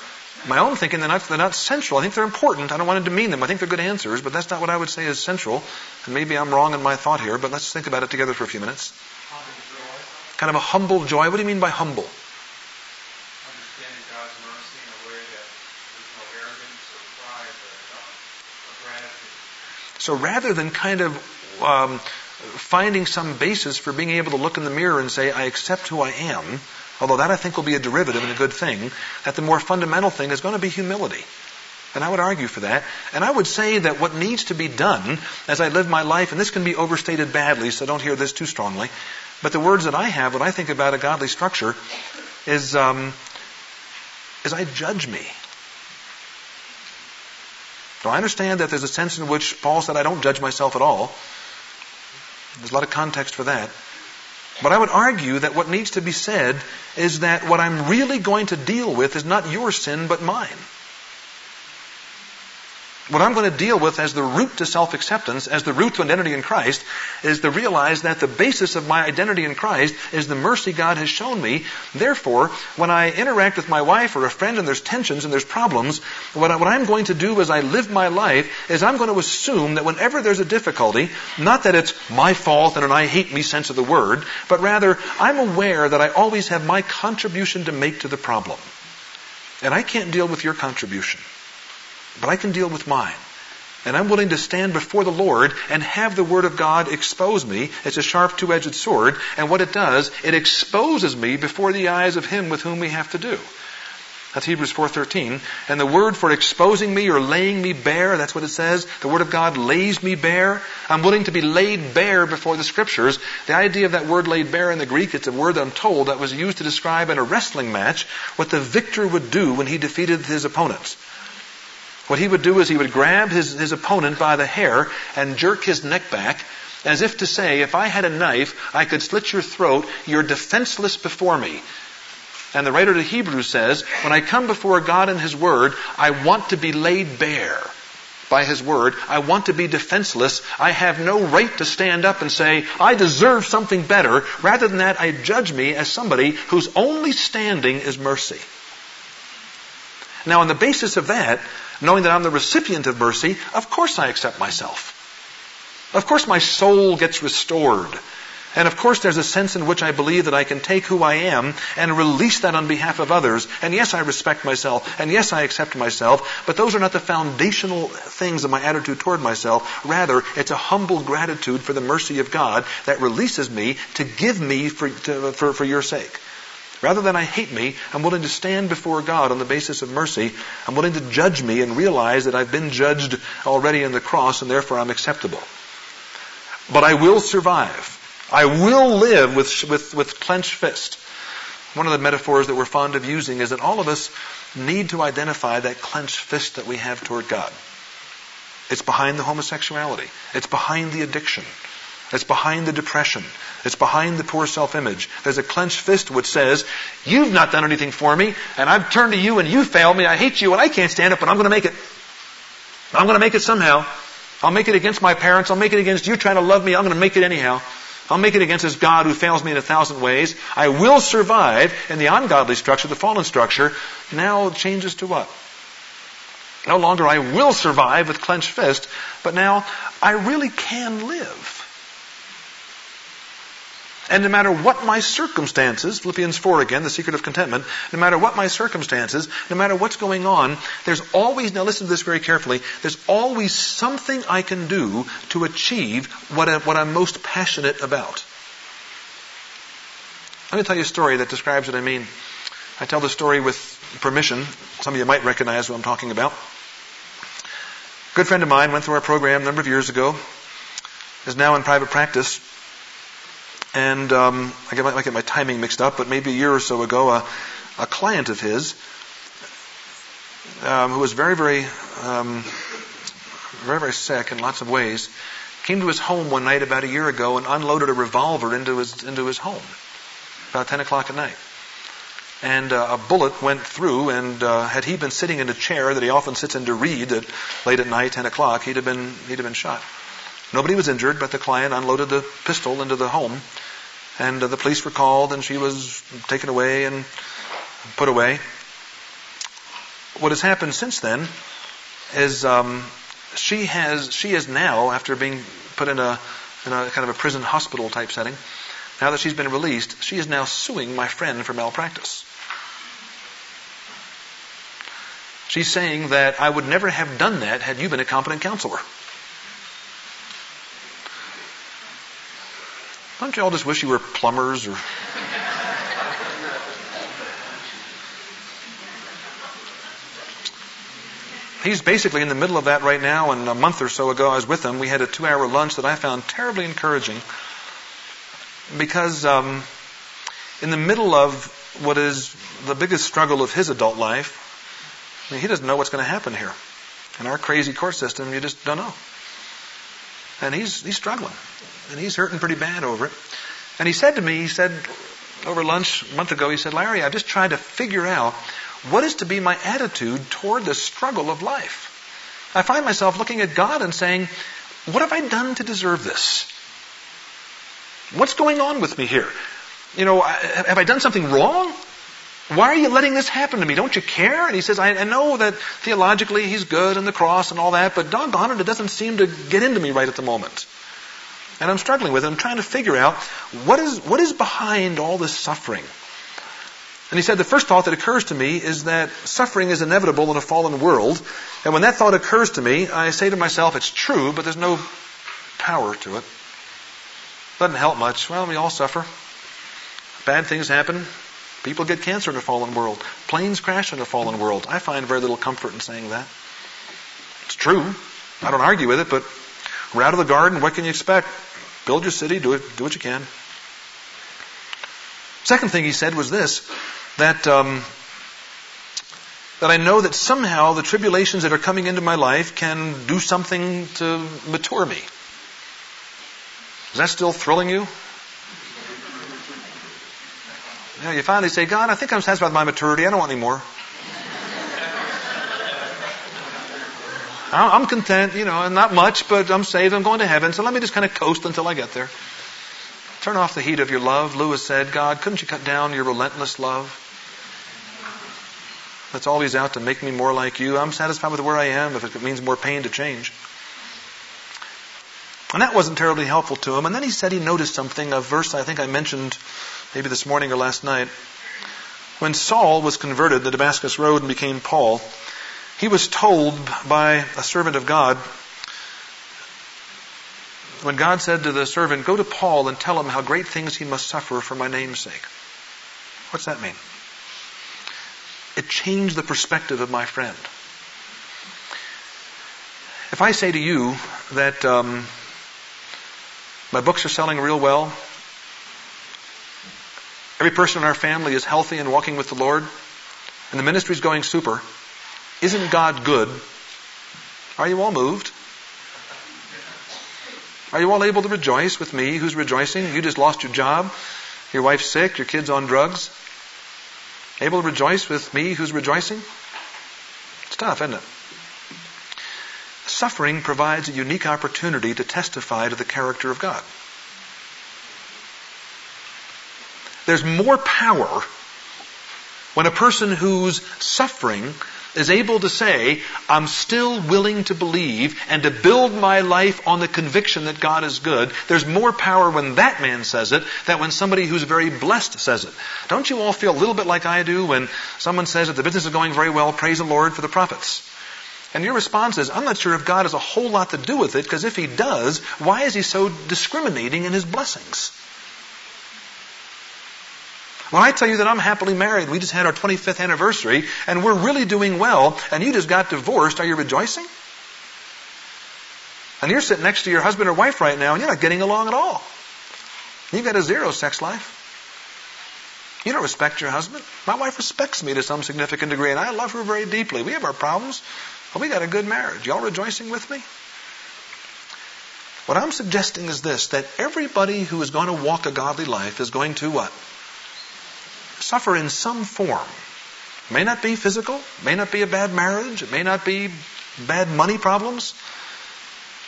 My own thinking, they're not, they're not central. I think they're important. I don't want to demean them. I think they're good answers, but that's not what I would say is central. And maybe I'm wrong in my thought here, but let's think about it together for a few minutes. Kind of a humble joy. What do you mean by humble? So rather than kind of um, finding some basis for being able to look in the mirror and say, I accept who I am, although that I think will be a derivative and a good thing, that the more fundamental thing is going to be humility. And I would argue for that. And I would say that what needs to be done as I live my life, and this can be overstated badly, so don't hear this too strongly, but the words that I have when I think about a godly structure is, um, is I judge me. Now I understand that there's a sense in which Paul said I don't judge myself at all. There's a lot of context for that. But I would argue that what needs to be said is that what I'm really going to deal with is not your sin, but mine. What I'm going to deal with as the root to self-acceptance, as the root to identity in Christ, is to realize that the basis of my identity in Christ is the mercy God has shown me. Therefore, when I interact with my wife or a friend and there's tensions and there's problems, what, I, am going to do as I live my life is I'm going to assume that whenever there's a difficulty, not that it's my fault and an I hate me sense of the word, but rather I'm aware that I always have my contribution to make to the problem. And I can't deal with your contribution. But I can deal with mine. And I'm willing to stand before the Lord and have the Word of God expose me. It's a sharp two-edged sword. And what it does, it exposes me before the eyes of Him with whom we have to do. That's Hebrews 4.13. And the word for exposing me or laying me bare, that's what it says. The Word of God lays me bare. I'm willing to be laid bare before the Scriptures. The idea of that word laid bare in the Greek, it's a word that I'm told that was used to describe in a wrestling match what the victor would do when he defeated his opponents. What he would do is he would grab his, his opponent by the hair and jerk his neck back as if to say, if I had a knife, I could slit your throat. You're defenseless before me. And the writer to Hebrews says, when I come before God and His Word, I want to be laid bare by His Word. I want to be defenseless. I have no right to stand up and say, I deserve something better. Rather than that, I judge me as somebody whose only standing is mercy. Now, on the basis of that, knowing that I'm the recipient of mercy, of course I accept myself. Of course my soul gets restored. And of course there's a sense in which I believe that I can take who I am and release that on behalf of others. And yes, I respect myself. And yes, I accept myself. But those are not the foundational things of my attitude toward myself. Rather, it's a humble gratitude for the mercy of God that releases me to give me for, to, for, for your sake. Rather than I hate me, I'm willing to stand before God on the basis of mercy. I'm willing to judge me and realize that I've been judged already in the cross and therefore I'm acceptable. But I will survive. I will live with, with, with clenched fist. One of the metaphors that we're fond of using is that all of us need to identify that clenched fist that we have toward God. It's behind the homosexuality. It's behind the addiction. It's behind the depression. It's behind the poor self-image. There's a clenched fist which says, you've not done anything for me, and I've turned to you and you failed me, I hate you and I can't stand it, but I'm going to make it. I'm going to make it somehow. I'll make it against my parents. I'll make it against you trying to love me. I'm going to make it anyhow. I'll make it against this God who fails me in a thousand ways. I will survive in the ungodly structure, the fallen structure. Now it changes to what? No longer I will survive with clenched fist, but now I really can live. And no matter what my circumstances, Philippians 4 again, the secret of contentment, no matter what my circumstances, no matter what's going on, there's always, now listen to this very carefully, there's always something I can do to achieve what, I, what I'm most passionate about. Let me tell you a story that describes what I mean. I tell the story with permission. Some of you might recognize what I'm talking about. A good friend of mine went through our program a number of years ago, is now in private practice, and um, I might get my timing mixed up, but maybe a year or so ago, a, a client of his um, who was very, very, um, very, very sick in lots of ways, came to his home one night about a year ago and unloaded a revolver into his into his home about 10 o'clock at night. And uh, a bullet went through, and uh, had he been sitting in a chair that he often sits in to read at, late at night, 10 o'clock, he'd have been he'd have been shot. Nobody was injured, but the client unloaded the pistol into the home and uh, the police were called and she was taken away and put away. What has happened since then is um, she has she is now after being put in a in a kind of a prison hospital type setting. Now that she's been released, she is now suing my friend for malpractice. She's saying that I would never have done that had you been a competent counselor. Don't you all just wish you were plumbers or He's basically in the middle of that right now, and a month or so ago I was with him. We had a two hour lunch that I found terribly encouraging because um, in the middle of what is the biggest struggle of his adult life, I mean, he doesn't know what's going to happen here. In our crazy court system, you just don't know. And he's, he's struggling. And he's hurting pretty bad over it. And he said to me, he said over lunch a month ago, he said, Larry, I've just tried to figure out what is to be my attitude toward the struggle of life? I find myself looking at God and saying, What have I done to deserve this? What's going on with me here? You know, have I done something wrong? Why are you letting this happen to me? Don't you care? And he says, I, I know that theologically he's good and the cross and all that, but doggone it, it doesn't seem to get into me right at the moment. And I'm struggling with it. I'm trying to figure out what is, what is behind all this suffering. And he said, the first thought that occurs to me is that suffering is inevitable in a fallen world. And when that thought occurs to me, I say to myself, it's true, but there's no power to it. Doesn't help much. Well, we all suffer. Bad things happen. People get cancer in a fallen world. Planes crash in a fallen world. I find very little comfort in saying that. It's true. I don't argue with it, but we're out of the garden. What can you expect? Build your city. Do it. Do what you can. Second thing he said was this that um, that I know that somehow the tribulations that are coming into my life can do something to mature me. Is that still thrilling you? You, know, you finally say, God, I think I'm satisfied with my maturity. I don't want any more. I'm content, you know, and not much, but I'm saved. I'm going to heaven, so let me just kind of coast until I get there. Turn off the heat of your love. Lewis said, God, couldn't you cut down your relentless love? That's always out to make me more like you. I'm satisfied with where I am if it means more pain to change. And that wasn't terribly helpful to him. And then he said he noticed something, a verse I think I mentioned maybe this morning or last night. When Saul was converted, the Damascus Road, and became Paul, he was told by a servant of God when God said to the servant, Go to Paul and tell him how great things he must suffer for my name's sake. What's that mean? It changed the perspective of my friend. If I say to you that um, my books are selling real well, every person in our family is healthy and walking with the Lord, and the ministry is going super, isn't God good? Are you all moved? Are you all able to rejoice with me who's rejoicing? You just lost your job. Your wife's sick. Your kid's on drugs. Able to rejoice with me who's rejoicing? It's tough, isn't it? Suffering provides a unique opportunity to testify to the character of God. There's more power when a person who's suffering is able to say, I'm still willing to believe and to build my life on the conviction that God is good, there's more power when that man says it than when somebody who's very blessed says it. Don't you all feel a little bit like I do when someone says that the business is going very well, praise the Lord for the profits? And your response is, I'm not sure if God has a whole lot to do with it, because if He does, why is He so discriminating in His blessings? When I tell you that I'm happily married, we just had our 25th anniversary, and we're really doing well, and you just got divorced, are you rejoicing? And you're sitting next to your husband or wife right now, and you're not getting along at all. You've got a zero sex life. You don't respect your husband. My wife respects me to some significant degree, and I love her very deeply. We have our problems, but we got a good marriage. Y'all rejoicing with me? What I'm suggesting is this that everybody who is going to walk a godly life is going to what? Suffer in some form. It may not be physical, may not be a bad marriage, it may not be bad money problems.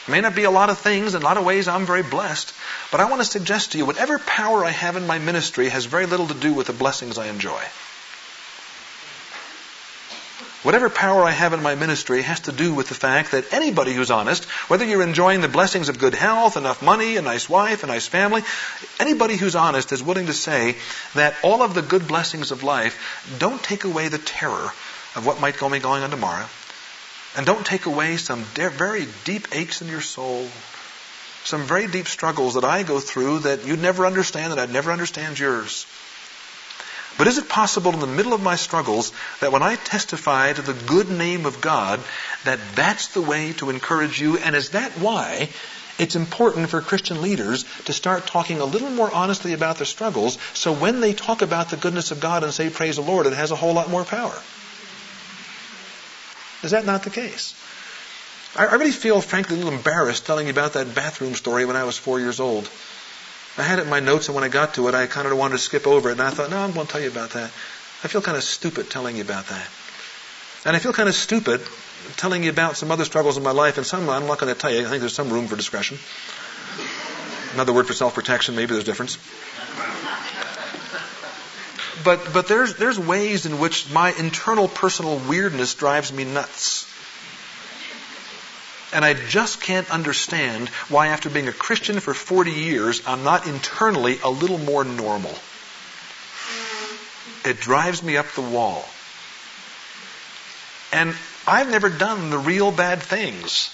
It may not be a lot of things. In a lot of ways, I'm very blessed. But I want to suggest to you, whatever power I have in my ministry has very little to do with the blessings I enjoy. Whatever power I have in my ministry has to do with the fact that anybody who's honest, whether you're enjoying the blessings of good health, enough money, a nice wife, a nice family, anybody who's honest is willing to say that all of the good blessings of life don't take away the terror of what might be going on tomorrow, and don't take away some very deep aches in your soul, some very deep struggles that I go through that you'd never understand, that I'd never understand yours. But is it possible in the middle of my struggles that when I testify to the good name of God, that that's the way to encourage you? And is that why it's important for Christian leaders to start talking a little more honestly about their struggles so when they talk about the goodness of God and say praise the Lord, it has a whole lot more power? Is that not the case? I, really feel, frankly, a little embarrassed telling you about that bathroom story when I was four years old. I had it in my notes, and when I got to it, I kind of wanted to skip over it, and I thought, no, I'm going to tell you about that. I feel kind of stupid telling you about that. And I feel kind of stupid telling you about some other struggles in my life, and some I'm not going to tell you. I think there's some room for discretion. Another word for self-protection, maybe there's a difference. But, but there's, there's ways in which my internal personal weirdness drives me nuts. And I just can't understand why, after being a Christian for 40 years, I'm not internally a little more normal. It drives me up the wall. And I've never done the real bad things.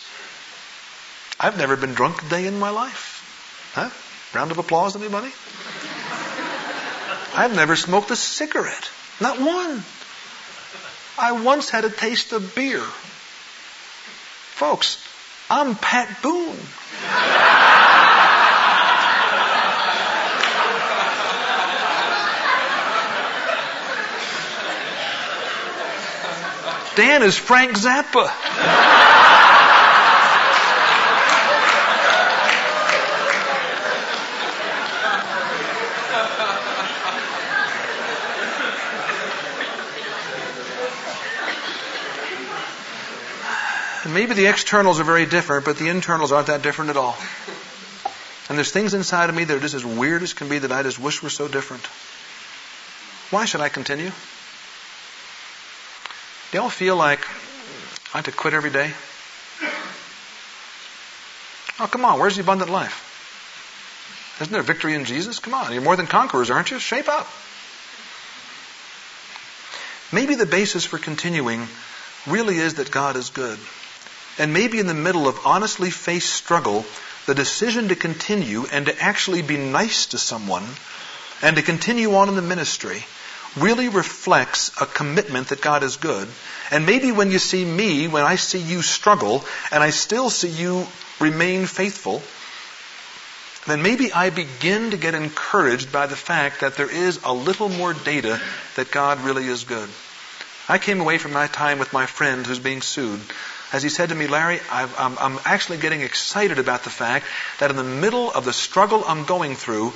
I've never been drunk a day in my life. Huh? Round of applause, anybody? I've never smoked a cigarette. Not one. I once had a taste of beer. Folks, I'm Pat Boone. Dan is Frank Zappa. Maybe the externals are very different, but the internals aren't that different at all. And there's things inside of me that are just as weird as can be that I just wish were so different. Why should I continue? Do y'all feel like I have to quit every day? Oh, come on. Where's the abundant life? Isn't there victory in Jesus? Come on. You're more than conquerors, aren't you? Shape up. Maybe the basis for continuing really is that God is good. And maybe in the middle of honestly faced struggle, the decision to continue and to actually be nice to someone and to continue on in the ministry really reflects a commitment that God is good. And maybe when you see me, when I see you struggle, and I still see you remain faithful, then maybe I begin to get encouraged by the fact that there is a little more data that God really is good. I came away from my time with my friend who's being sued as he said to me, Larry, i am actually getting excited about the fact that in the middle of the struggle I'm going through,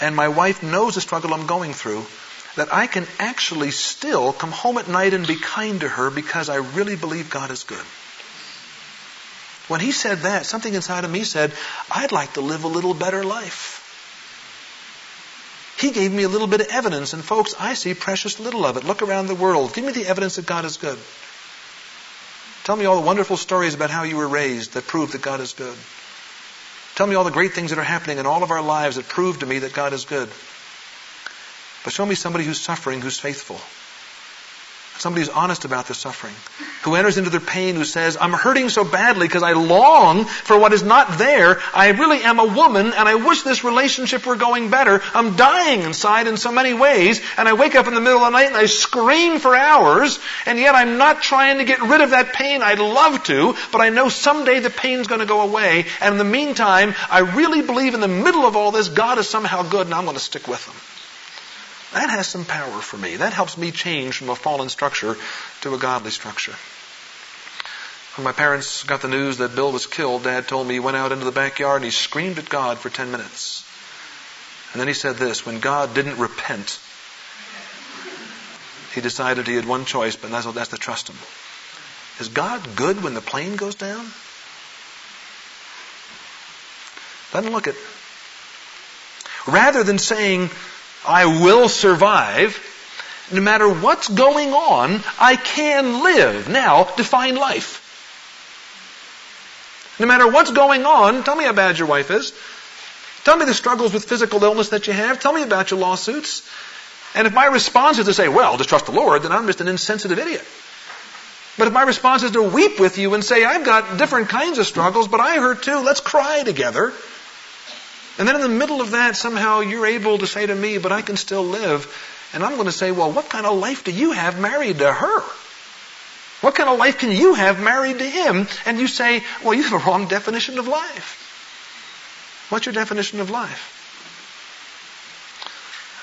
and my wife knows the struggle I'm going through, that I can actually still come home at night and be kind to her because I really believe God is good. When he said that, something inside of me said, I'd like to live a little better life. He gave me a little bit of evidence, and folks, I see precious little of it. Look around the world. Give me the evidence that God is good. Tell me all the wonderful stories about how you were raised that prove that God is good. Tell me all the great things that are happening in all of our lives that prove to me that God is good. But show me somebody who's suffering, who's faithful. Somebody who's honest about their suffering, who enters into their pain, who says, I'm hurting so badly because I long for what is not there. I really am a woman and I wish this relationship were going better. I'm dying inside in so many ways and I wake up in the middle of the night and I scream for hours and yet I'm not trying to get rid of that pain. I'd love to, but I know someday the pain's going to go away and in the meantime, I really believe in the middle of all this, God is somehow good and I'm going to stick with Him. That has some power for me. That helps me change from a fallen structure to a godly structure. When my parents got the news that Bill was killed, Dad told me he went out into the backyard and he screamed at God for 10 minutes. And then he said this when God didn't repent, he decided he had one choice, but that's, that's to trust him. Is God good when the plane goes down? Doesn't look it. Rather than saying, I will survive. No matter what's going on, I can live. Now, define life. No matter what's going on, tell me how bad your wife is. Tell me the struggles with physical illness that you have. Tell me about your lawsuits. And if my response is to say, well, just trust the Lord, then I'm just an insensitive idiot. But if my response is to weep with you and say, I've got different kinds of struggles, but I hurt too, let's cry together. And then in the middle of that, somehow you're able to say to me, but I can still live. And I'm going to say, well, what kind of life do you have married to her? What kind of life can you have married to him? And you say, well, you have a wrong definition of life. What's your definition of life?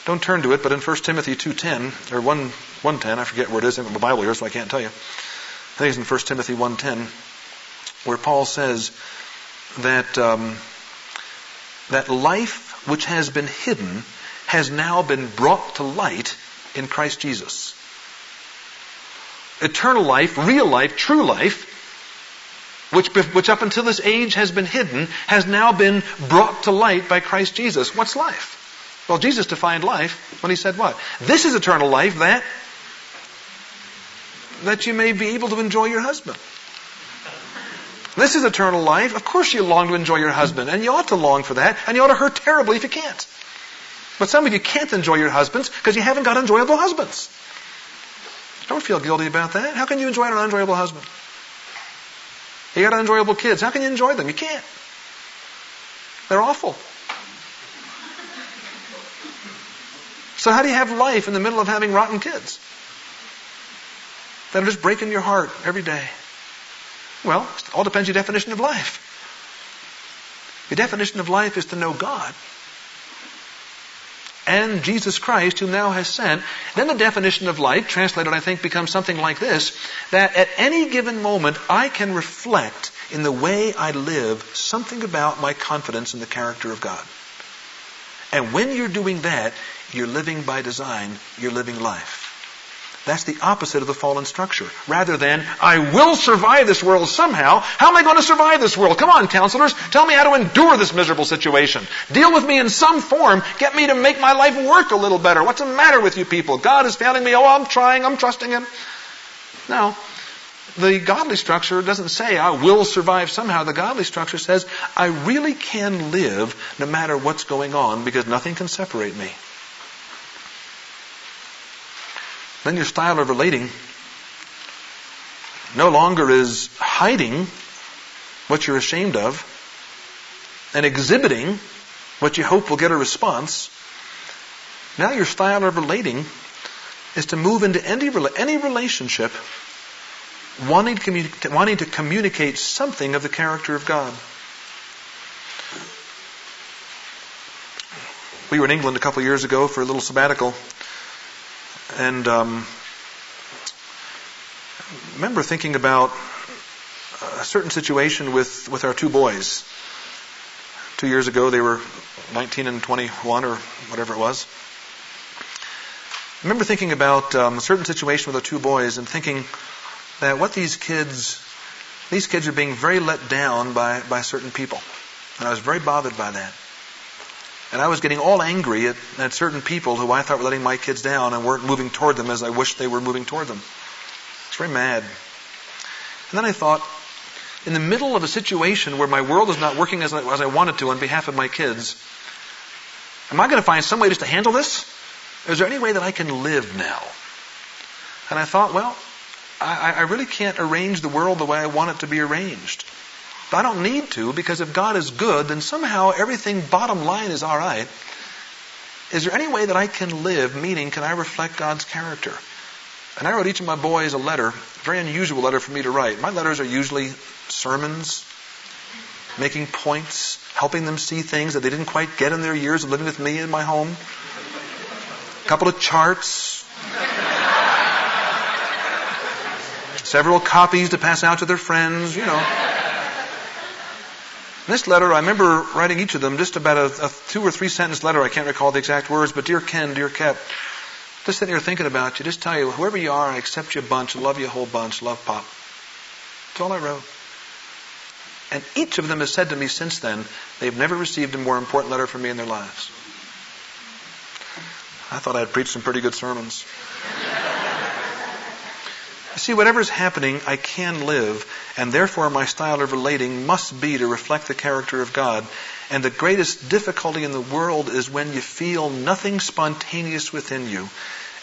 Don't turn to it, but in 1 Timothy 2.10, or 1, 1.10, I forget where it is in the Bible here, so I can't tell you. I think it's in 1 Timothy 1.10, where Paul says that, um, that life which has been hidden has now been brought to light in Christ Jesus. Eternal life, real life, true life, which, which up until this age has been hidden, has now been brought to light by Christ Jesus. What's life? Well, Jesus defined life when he said what? This is eternal life that that you may be able to enjoy your husband. This is eternal life. Of course you long to enjoy your husband, and you ought to long for that, and you ought to hurt terribly if you can't. But some of you can't enjoy your husbands because you haven't got enjoyable husbands. Don't feel guilty about that. How can you enjoy an unenjoyable husband? You got unenjoyable kids. How can you enjoy them? You can't. They're awful. So how do you have life in the middle of having rotten kids? That are just breaking your heart every day. Well, it all depends on your definition of life. Your definition of life is to know God and Jesus Christ, who now has sent, then the definition of life, translated I think, becomes something like this that at any given moment I can reflect in the way I live something about my confidence in the character of God. And when you're doing that, you're living by design, you're living life. That's the opposite of the fallen structure. Rather than, I will survive this world somehow. How am I going to survive this world? Come on, counselors. Tell me how to endure this miserable situation. Deal with me in some form. Get me to make my life work a little better. What's the matter with you people? God is failing me. Oh, I'm trying. I'm trusting Him. No. The godly structure doesn't say, I will survive somehow. The godly structure says, I really can live no matter what's going on because nothing can separate me. Then your style of relating no longer is hiding what you're ashamed of and exhibiting what you hope will get a response. Now your style of relating is to move into any, any relationship wanting to, communi- wanting to communicate something of the character of God. We were in England a couple years ago for a little sabbatical, and um, I remember thinking about a certain situation with, with our two boys. Two years ago, they were 19 and 21 or whatever it was. I remember thinking about um, a certain situation with the two boys and thinking that what these kids, these kids are being very let down by, by certain people. And I was very bothered by that. And I was getting all angry at, at certain people who I thought were letting my kids down and weren't moving toward them as I wished they were moving toward them. I was very mad. And then I thought, in the middle of a situation where my world is not working as I, as I wanted to on behalf of my kids, am I going to find some way just to handle this? Is there any way that I can live now? And I thought, well, I, I really can't arrange the world the way I want it to be arranged. I don't need to because if God is good, then somehow everything bottom line is all right. Is there any way that I can live, meaning can I reflect God's character? And I wrote each of my boys a letter, very unusual letter for me to write. My letters are usually sermons, making points, helping them see things that they didn't quite get in their years of living with me in my home. A couple of charts, several copies to pass out to their friends, you know. This letter, I remember writing each of them just about a, a, two or three sentence letter. I can't recall the exact words, but dear Ken, dear Kep, just sitting here thinking about you, just tell you, whoever you are, I accept you a bunch, love you a whole bunch, love Pop. That's all I wrote. And each of them has said to me since then, they've never received a more important letter from me in their lives. I thought I'd preached some pretty good sermons. You see, whatever's happening, I can live, and therefore my style of relating must be to reflect the character of God. And the greatest difficulty in the world is when you feel nothing spontaneous within you,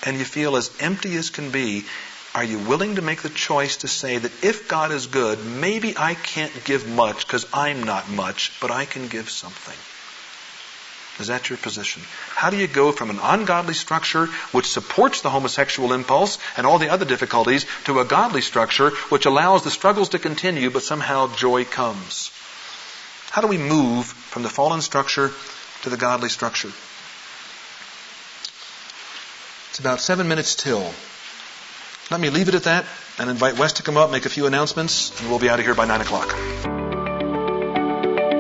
and you feel as empty as can be, Are you willing to make the choice to say that if God is good, maybe I can't give much because I'm not much, but I can give something? Is that your position? How do you go from an ungodly structure which supports the homosexual impulse and all the other difficulties to a godly structure which allows the struggles to continue but somehow joy comes? How do we move from the fallen structure to the godly structure? It's about seven minutes till. Let me leave it at that and invite Wes to come up, make a few announcements, and we'll be out of here by 9 o'clock.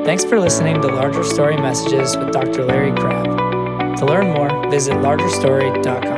Thanks for listening to Larger Story Messages with Dr. Larry Crabb. To learn more, visit largerstory.com.